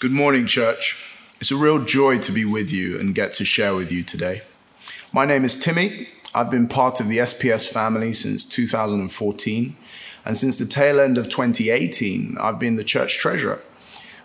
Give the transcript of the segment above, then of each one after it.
Good morning, church. It's a real joy to be with you and get to share with you today. My name is Timmy. I've been part of the SPS family since 2014, and since the tail end of 2018, I've been the church treasurer,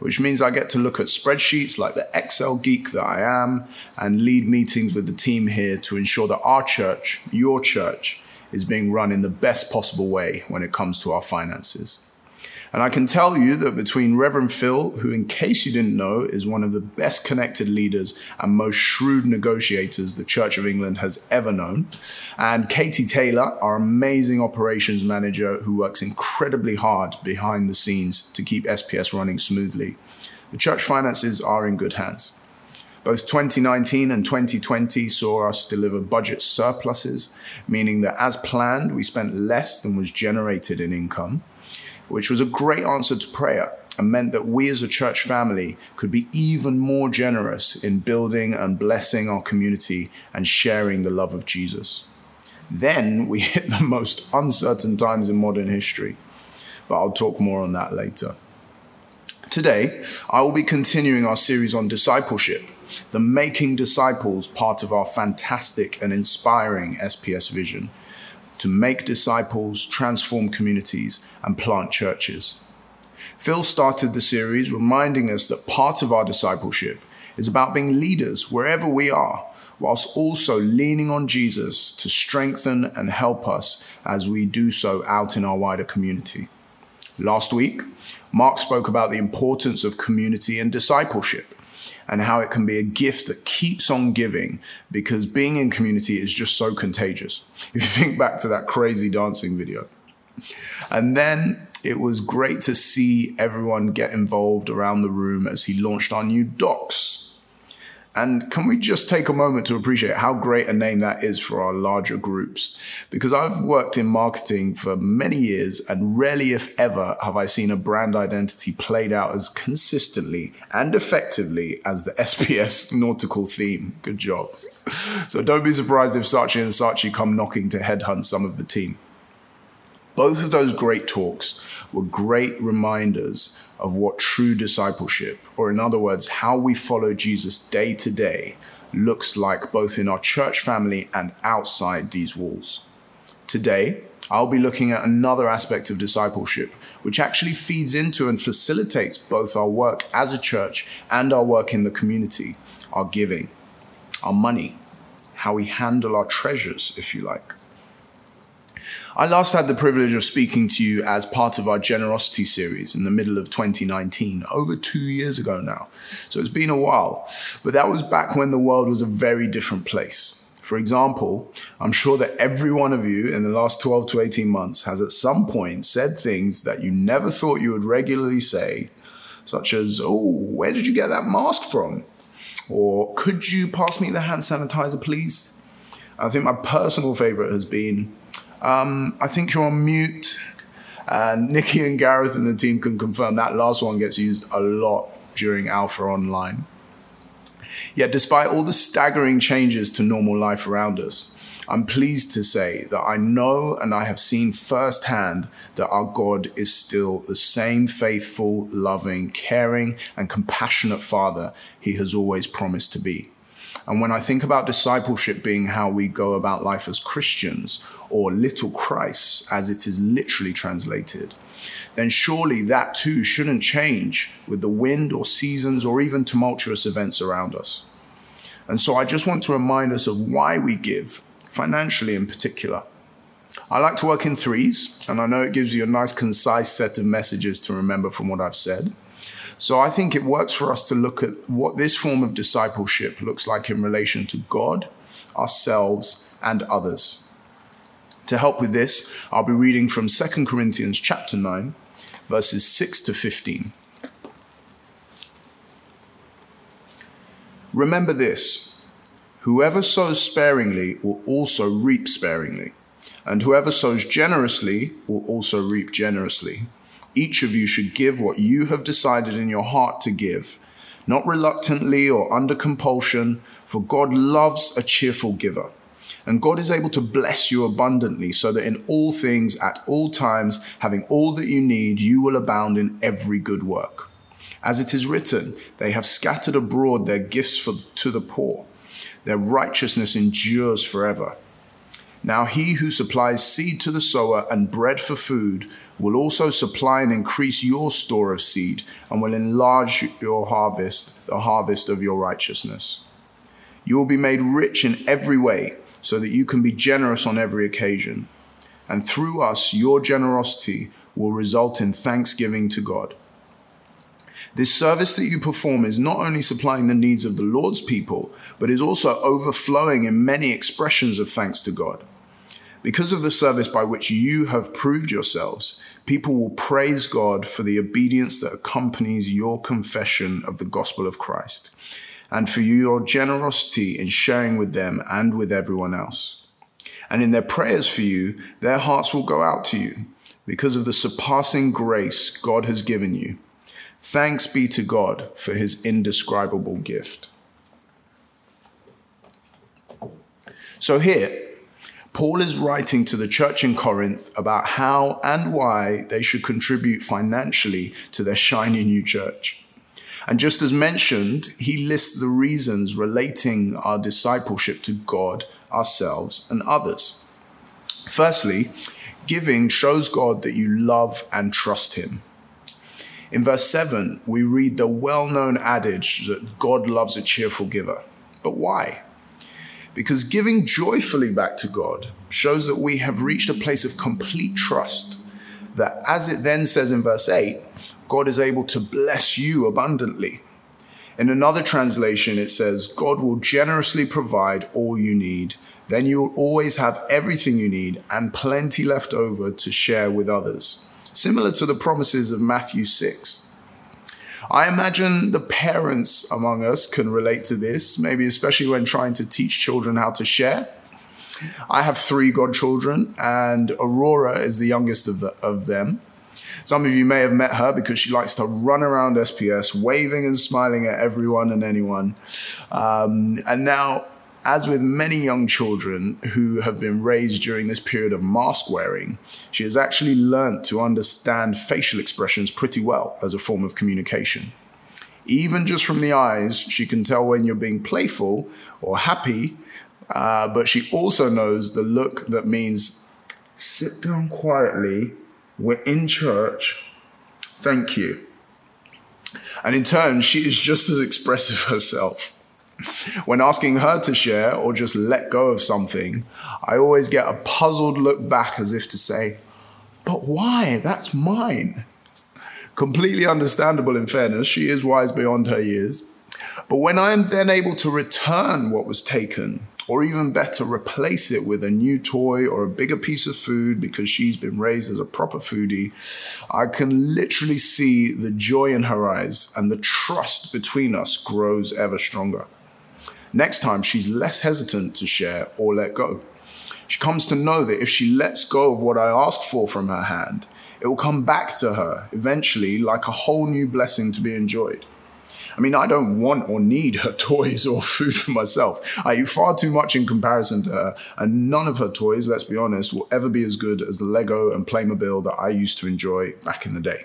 which means I get to look at spreadsheets like the Excel geek that I am and lead meetings with the team here to ensure that our church, your church, is being run in the best possible way when it comes to our finances. And I can tell you that between Reverend Phil, who, in case you didn't know, is one of the best connected leaders and most shrewd negotiators the Church of England has ever known, and Katie Taylor, our amazing operations manager who works incredibly hard behind the scenes to keep SPS running smoothly, the church finances are in good hands. Both 2019 and 2020 saw us deliver budget surpluses, meaning that as planned, we spent less than was generated in income which was a great answer to prayer and meant that we as a church family could be even more generous in building and blessing our community and sharing the love of Jesus. Then we hit the most uncertain times in modern history, but I'll talk more on that later. Today, I will be continuing our series on discipleship, the Making Disciples part of our fantastic and inspiring SPS vision to make disciples, transform communities, and plant churches. Phil started the series reminding us that part of our discipleship is about being leaders wherever we are, whilst also leaning on Jesus to strengthen and help us as we do so out in our wider community. Last week, Mark spoke about the importance of community and discipleship and how it can be a gift that keeps on giving because being in community is just so contagious. If you think back to that crazy dancing video. And then it was great to see everyone get involved around the room as he launched our new docks and can we just take a moment to appreciate how great a name that is for our larger groups? Because I've worked in marketing for many years, and rarely, if ever, have I seen a brand identity played out as consistently and effectively as the SPS nautical theme. Good job. So don't be surprised if Saatchi and Saatchi come knocking to headhunt some of the team. Both of those great talks were great reminders of what true discipleship, or in other words, how we follow Jesus day to day, looks like both in our church family and outside these walls. Today, I'll be looking at another aspect of discipleship, which actually feeds into and facilitates both our work as a church and our work in the community our giving, our money, how we handle our treasures, if you like. I last had the privilege of speaking to you as part of our generosity series in the middle of 2019, over two years ago now. So it's been a while, but that was back when the world was a very different place. For example, I'm sure that every one of you in the last 12 to 18 months has at some point said things that you never thought you would regularly say, such as, Oh, where did you get that mask from? Or could you pass me the hand sanitizer, please? I think my personal favorite has been, um, I think you're on mute. And Nikki and Gareth and the team can confirm that last one gets used a lot during Alpha Online. Yet, despite all the staggering changes to normal life around us, I'm pleased to say that I know and I have seen firsthand that our God is still the same faithful, loving, caring, and compassionate Father he has always promised to be. And when I think about discipleship being how we go about life as Christians, or little Christ as it is literally translated, then surely that too shouldn't change with the wind or seasons or even tumultuous events around us. And so I just want to remind us of why we give, financially in particular. I like to work in threes, and I know it gives you a nice, concise set of messages to remember from what I've said. So I think it works for us to look at what this form of discipleship looks like in relation to God, ourselves, and others. To help with this, I'll be reading from 2 Corinthians chapter 9, verses 6 to 15. Remember this whoever sows sparingly will also reap sparingly, and whoever sows generously will also reap generously. Each of you should give what you have decided in your heart to give, not reluctantly or under compulsion, for God loves a cheerful giver. And God is able to bless you abundantly, so that in all things, at all times, having all that you need, you will abound in every good work. As it is written, they have scattered abroad their gifts for, to the poor. Their righteousness endures forever. Now he who supplies seed to the sower and bread for food will also supply and increase your store of seed and will enlarge your harvest, the harvest of your righteousness. You will be made rich in every way so that you can be generous on every occasion. And through us, your generosity will result in thanksgiving to God. This service that you perform is not only supplying the needs of the Lord's people, but is also overflowing in many expressions of thanks to God. Because of the service by which you have proved yourselves, people will praise God for the obedience that accompanies your confession of the gospel of Christ, and for your generosity in sharing with them and with everyone else. And in their prayers for you, their hearts will go out to you because of the surpassing grace God has given you. Thanks be to God for his indescribable gift. So here, Paul is writing to the church in Corinth about how and why they should contribute financially to their shiny new church. And just as mentioned, he lists the reasons relating our discipleship to God, ourselves, and others. Firstly, giving shows God that you love and trust him. In verse 7, we read the well known adage that God loves a cheerful giver. But why? Because giving joyfully back to God shows that we have reached a place of complete trust. That, as it then says in verse 8, God is able to bless you abundantly. In another translation, it says, God will generously provide all you need. Then you'll always have everything you need and plenty left over to share with others similar to the promises of Matthew 6. I imagine the parents among us can relate to this, maybe especially when trying to teach children how to share. I have three godchildren, and Aurora is the youngest of, the, of them. Some of you may have met her because she likes to run around SPS, waving and smiling at everyone and anyone. Um, and now as with many young children who have been raised during this period of mask wearing, she has actually learnt to understand facial expressions pretty well as a form of communication. Even just from the eyes, she can tell when you're being playful or happy, uh, but she also knows the look that means sit down quietly, we're in church, thank you. And in turn, she is just as expressive herself. When asking her to share or just let go of something, I always get a puzzled look back as if to say, But why? That's mine. Completely understandable in fairness, she is wise beyond her years. But when I am then able to return what was taken, or even better, replace it with a new toy or a bigger piece of food because she's been raised as a proper foodie, I can literally see the joy in her eyes and the trust between us grows ever stronger. Next time, she's less hesitant to share or let go. She comes to know that if she lets go of what I asked for from her hand, it will come back to her eventually like a whole new blessing to be enjoyed. I mean, I don't want or need her toys or food for myself. I eat far too much in comparison to her, and none of her toys, let's be honest, will ever be as good as the Lego and Playmobil that I used to enjoy back in the day.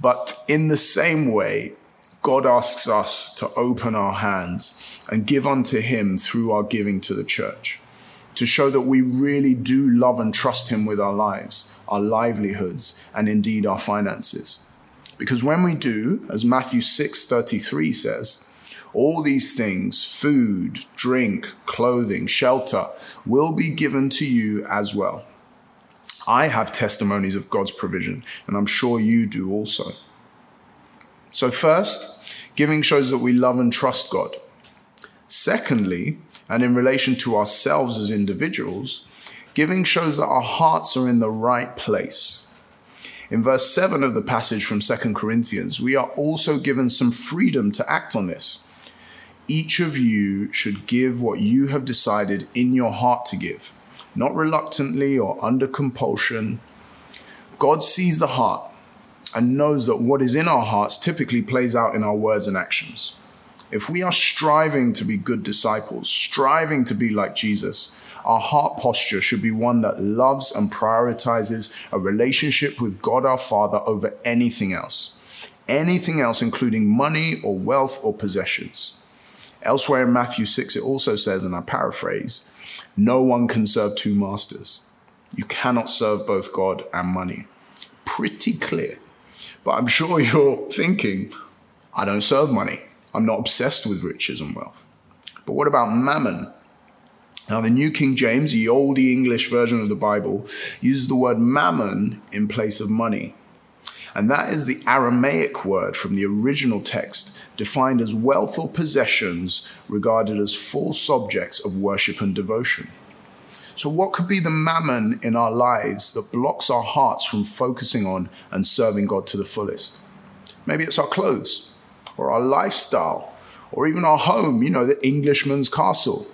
But in the same way, God asks us to open our hands and give unto Him through our giving to the church, to show that we really do love and trust Him with our lives, our livelihoods, and indeed our finances. Because when we do, as Matthew 6:33 says, all these things, food, drink, clothing, shelter, will be given to you as well. I have testimonies of God's provision, and I'm sure you do also. So, first, Giving shows that we love and trust God. Secondly, and in relation to ourselves as individuals, giving shows that our hearts are in the right place. In verse 7 of the passage from 2 Corinthians, we are also given some freedom to act on this. Each of you should give what you have decided in your heart to give, not reluctantly or under compulsion. God sees the heart and knows that what is in our hearts typically plays out in our words and actions. If we are striving to be good disciples, striving to be like Jesus, our heart posture should be one that loves and prioritizes a relationship with God our Father over anything else. anything else, including money or wealth or possessions. Elsewhere in Matthew 6, it also says, and I paraphrase, no one can serve two masters. You cannot serve both God and money. Pretty clear. But I'm sure you're thinking, I don't serve money. I'm not obsessed with riches and wealth. But what about mammon? Now, the New King James, the oldie English version of the Bible, uses the word mammon in place of money. And that is the Aramaic word from the original text, defined as wealth or possessions regarded as full subjects of worship and devotion. So, what could be the mammon in our lives that blocks our hearts from focusing on and serving God to the fullest? Maybe it's our clothes, or our lifestyle, or even our home, you know, the Englishman's castle.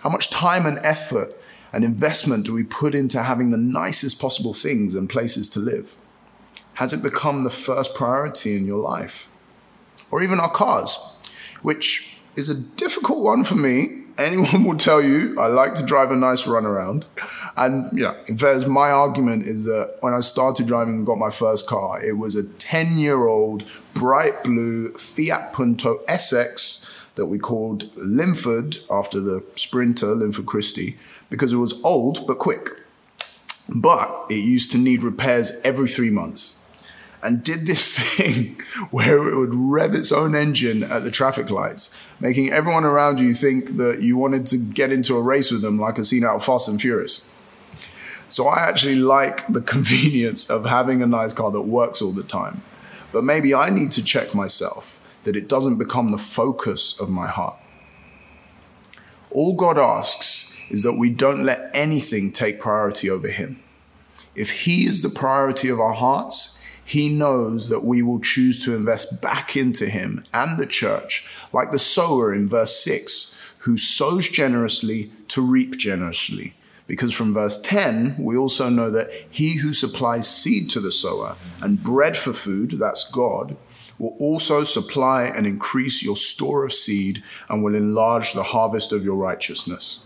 How much time and effort and investment do we put into having the nicest possible things and places to live? Has it become the first priority in your life? Or even our cars, which is a difficult one for me. Anyone will tell you I like to drive a nice runaround. And, know, in fact, my argument is that when I started driving and got my first car, it was a 10 year old bright blue Fiat Punto SX that we called Linford after the sprinter, Linford Christie, because it was old but quick. But it used to need repairs every three months and did this thing where it would rev its own engine at the traffic lights, making everyone around you think that you wanted to get into a race with them like a scene out of Fast and Furious. So I actually like the convenience of having a nice car that works all the time. But maybe I need to check myself that it doesn't become the focus of my heart. All God asks is that we don't let anything take priority over Him. If He is the priority of our hearts, he knows that we will choose to invest back into him and the church, like the sower in verse 6, who sows generously to reap generously. Because from verse 10, we also know that he who supplies seed to the sower and bread for food, that's God, will also supply and increase your store of seed and will enlarge the harvest of your righteousness.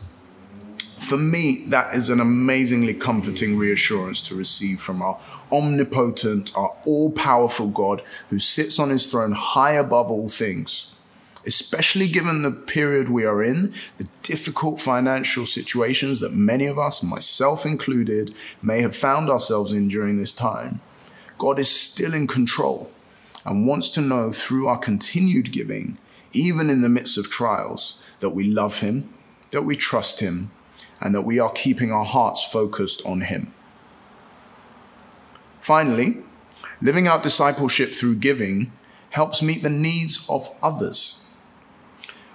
For me, that is an amazingly comforting reassurance to receive from our omnipotent, our all powerful God who sits on his throne high above all things. Especially given the period we are in, the difficult financial situations that many of us, myself included, may have found ourselves in during this time, God is still in control and wants to know through our continued giving, even in the midst of trials, that we love Him, that we trust Him, and that we are keeping our hearts focused on Him. Finally, living out discipleship through giving helps meet the needs of others.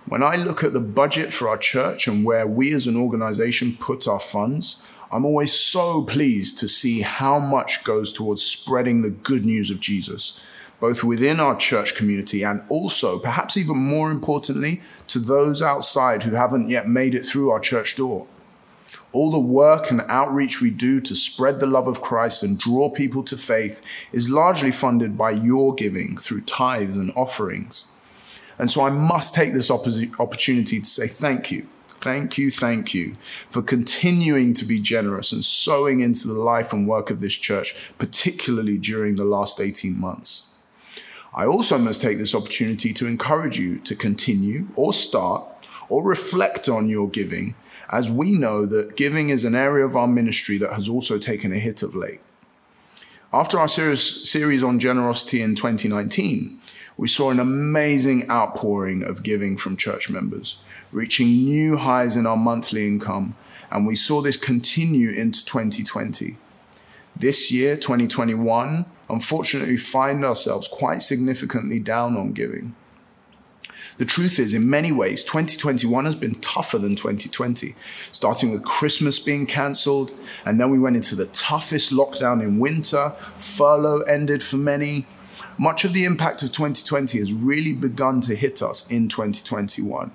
When I look at the budget for our church and where we as an organization put our funds, I'm always so pleased to see how much goes towards spreading the good news of Jesus, both within our church community and also, perhaps even more importantly, to those outside who haven't yet made it through our church door. All the work and outreach we do to spread the love of Christ and draw people to faith is largely funded by your giving through tithes and offerings. And so I must take this opportunity to say thank you. Thank you, thank you for continuing to be generous and sowing into the life and work of this church, particularly during the last 18 months. I also must take this opportunity to encourage you to continue or start or reflect on your giving as we know that giving is an area of our ministry that has also taken a hit of late. After our series, series on generosity in 2019, we saw an amazing outpouring of giving from church members, reaching new highs in our monthly income, and we saw this continue into 2020. This year, 2021, unfortunately, find ourselves quite significantly down on giving. The truth is, in many ways, 2021 has been tougher than 2020, starting with Christmas being cancelled, and then we went into the toughest lockdown in winter. Furlough ended for many. Much of the impact of 2020 has really begun to hit us in 2021.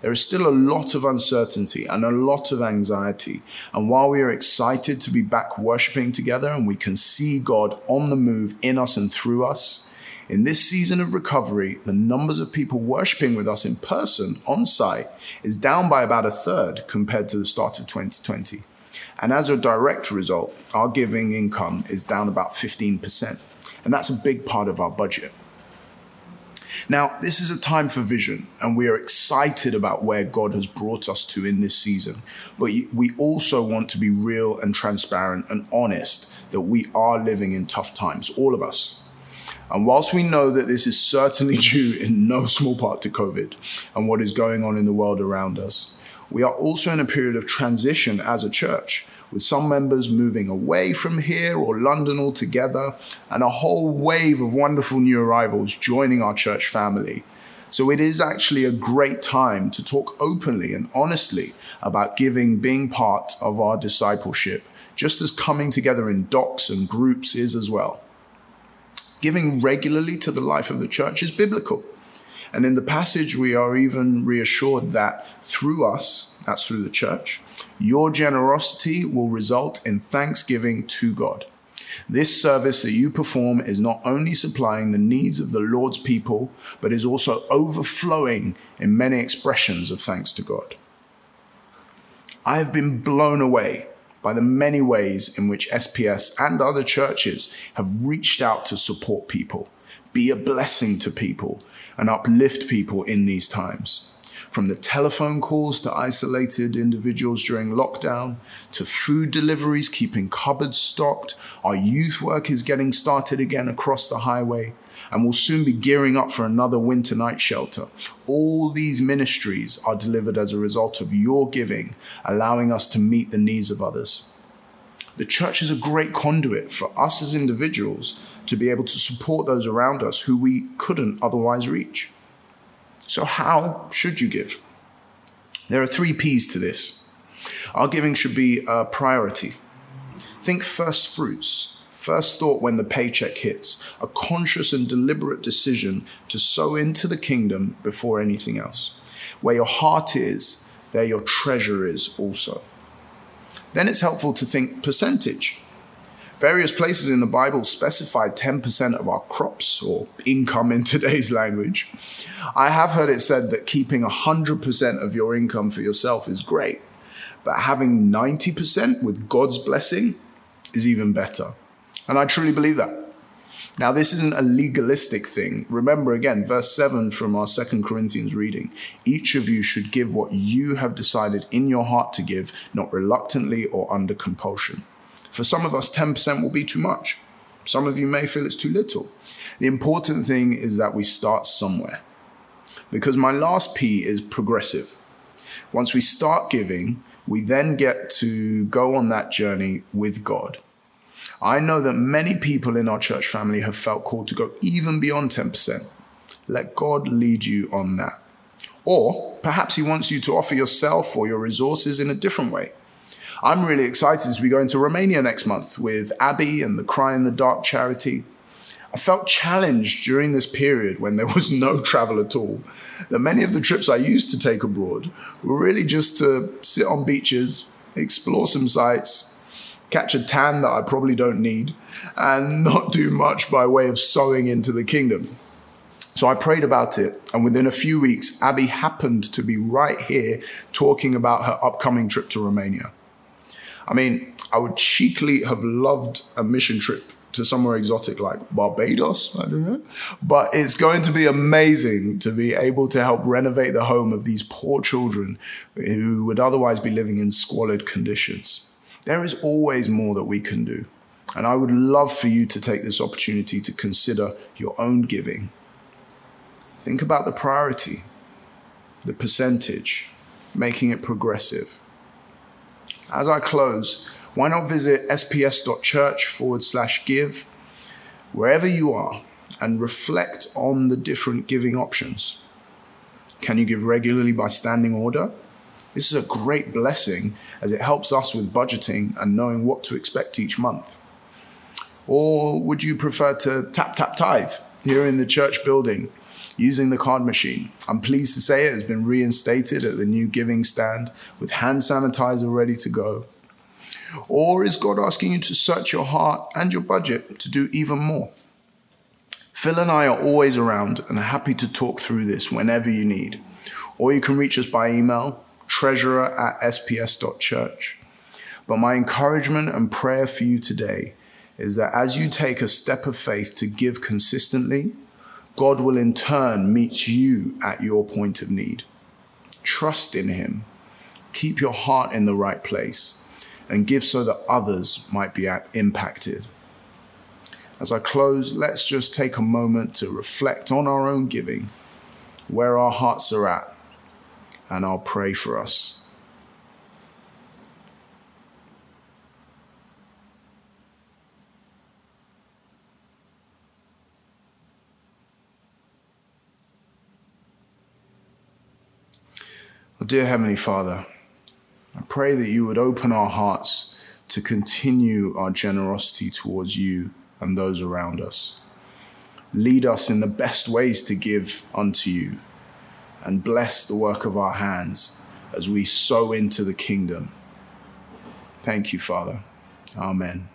There is still a lot of uncertainty and a lot of anxiety. And while we are excited to be back worshiping together and we can see God on the move in us and through us, in this season of recovery, the numbers of people worshiping with us in person on site is down by about a third compared to the start of 2020. And as a direct result, our giving income is down about 15%. And that's a big part of our budget. Now, this is a time for vision, and we are excited about where God has brought us to in this season. But we also want to be real and transparent and honest that we are living in tough times, all of us. And whilst we know that this is certainly due in no small part to COVID and what is going on in the world around us, we are also in a period of transition as a church, with some members moving away from here or London altogether, and a whole wave of wonderful new arrivals joining our church family. So it is actually a great time to talk openly and honestly about giving being part of our discipleship, just as coming together in docks and groups is as well. Giving regularly to the life of the church is biblical. And in the passage, we are even reassured that through us, that's through the church, your generosity will result in thanksgiving to God. This service that you perform is not only supplying the needs of the Lord's people, but is also overflowing in many expressions of thanks to God. I have been blown away by the many ways in which SPS and other churches have reached out to support people, be a blessing to people, and uplift people in these times. From the telephone calls to isolated individuals during lockdown, to food deliveries, keeping cupboards stocked, our youth work is getting started again across the highway, and will soon be gearing up for another winter night shelter. All these ministries are delivered as a result of your giving, allowing us to meet the needs of others. The church is a great conduit for us as individuals to be able to support those around us who we couldn't otherwise reach. So, how should you give? There are three P's to this. Our giving should be a priority. Think first fruits, first thought when the paycheck hits, a conscious and deliberate decision to sow into the kingdom before anything else. Where your heart is, there your treasure is also. Then it's helpful to think percentage. Various places in the Bible specify 10% of our crops or income in today's language. I have heard it said that keeping 100% of your income for yourself is great, but having 90% with God's blessing is even better. And I truly believe that. Now, this isn't a legalistic thing. Remember again, verse 7 from our Second Corinthians reading. Each of you should give what you have decided in your heart to give, not reluctantly or under compulsion. For some of us, 10% will be too much. Some of you may feel it's too little. The important thing is that we start somewhere. Because my last P is progressive. Once we start giving, we then get to go on that journey with God. I know that many people in our church family have felt called to go even beyond 10%. Let God lead you on that. Or perhaps He wants you to offer yourself or your resources in a different way. I'm really excited as we go into Romania next month with Abby and the Cry in the Dark charity. I felt challenged during this period when there was no travel at all that many of the trips I used to take abroad were really just to sit on beaches, explore some sites, catch a tan that I probably don't need, and not do much by way of sowing into the kingdom. So I prayed about it, and within a few weeks, Abby happened to be right here talking about her upcoming trip to Romania. I mean, I would cheekily have loved a mission trip to somewhere exotic like Barbados, I don't know. But it's going to be amazing to be able to help renovate the home of these poor children who would otherwise be living in squalid conditions. There is always more that we can do. And I would love for you to take this opportunity to consider your own giving. Think about the priority, the percentage, making it progressive. As I close, why not visit sps.church forward slash give wherever you are and reflect on the different giving options? Can you give regularly by standing order? This is a great blessing as it helps us with budgeting and knowing what to expect each month. Or would you prefer to tap, tap, tithe here in the church building using the card machine. I'm pleased to say it has been reinstated at the new giving stand with hand sanitizer ready to go. Or is God asking you to search your heart and your budget to do even more? Phil and I are always around and are happy to talk through this whenever you need. Or you can reach us by email, treasurer at sps.church. But my encouragement and prayer for you today is that as you take a step of faith to give consistently, God will in turn meet you at your point of need. Trust in Him. Keep your heart in the right place and give so that others might be impacted. As I close, let's just take a moment to reflect on our own giving, where our hearts are at, and I'll pray for us. Dear Heavenly Father, I pray that you would open our hearts to continue our generosity towards you and those around us. Lead us in the best ways to give unto you and bless the work of our hands as we sow into the kingdom. Thank you, Father. Amen.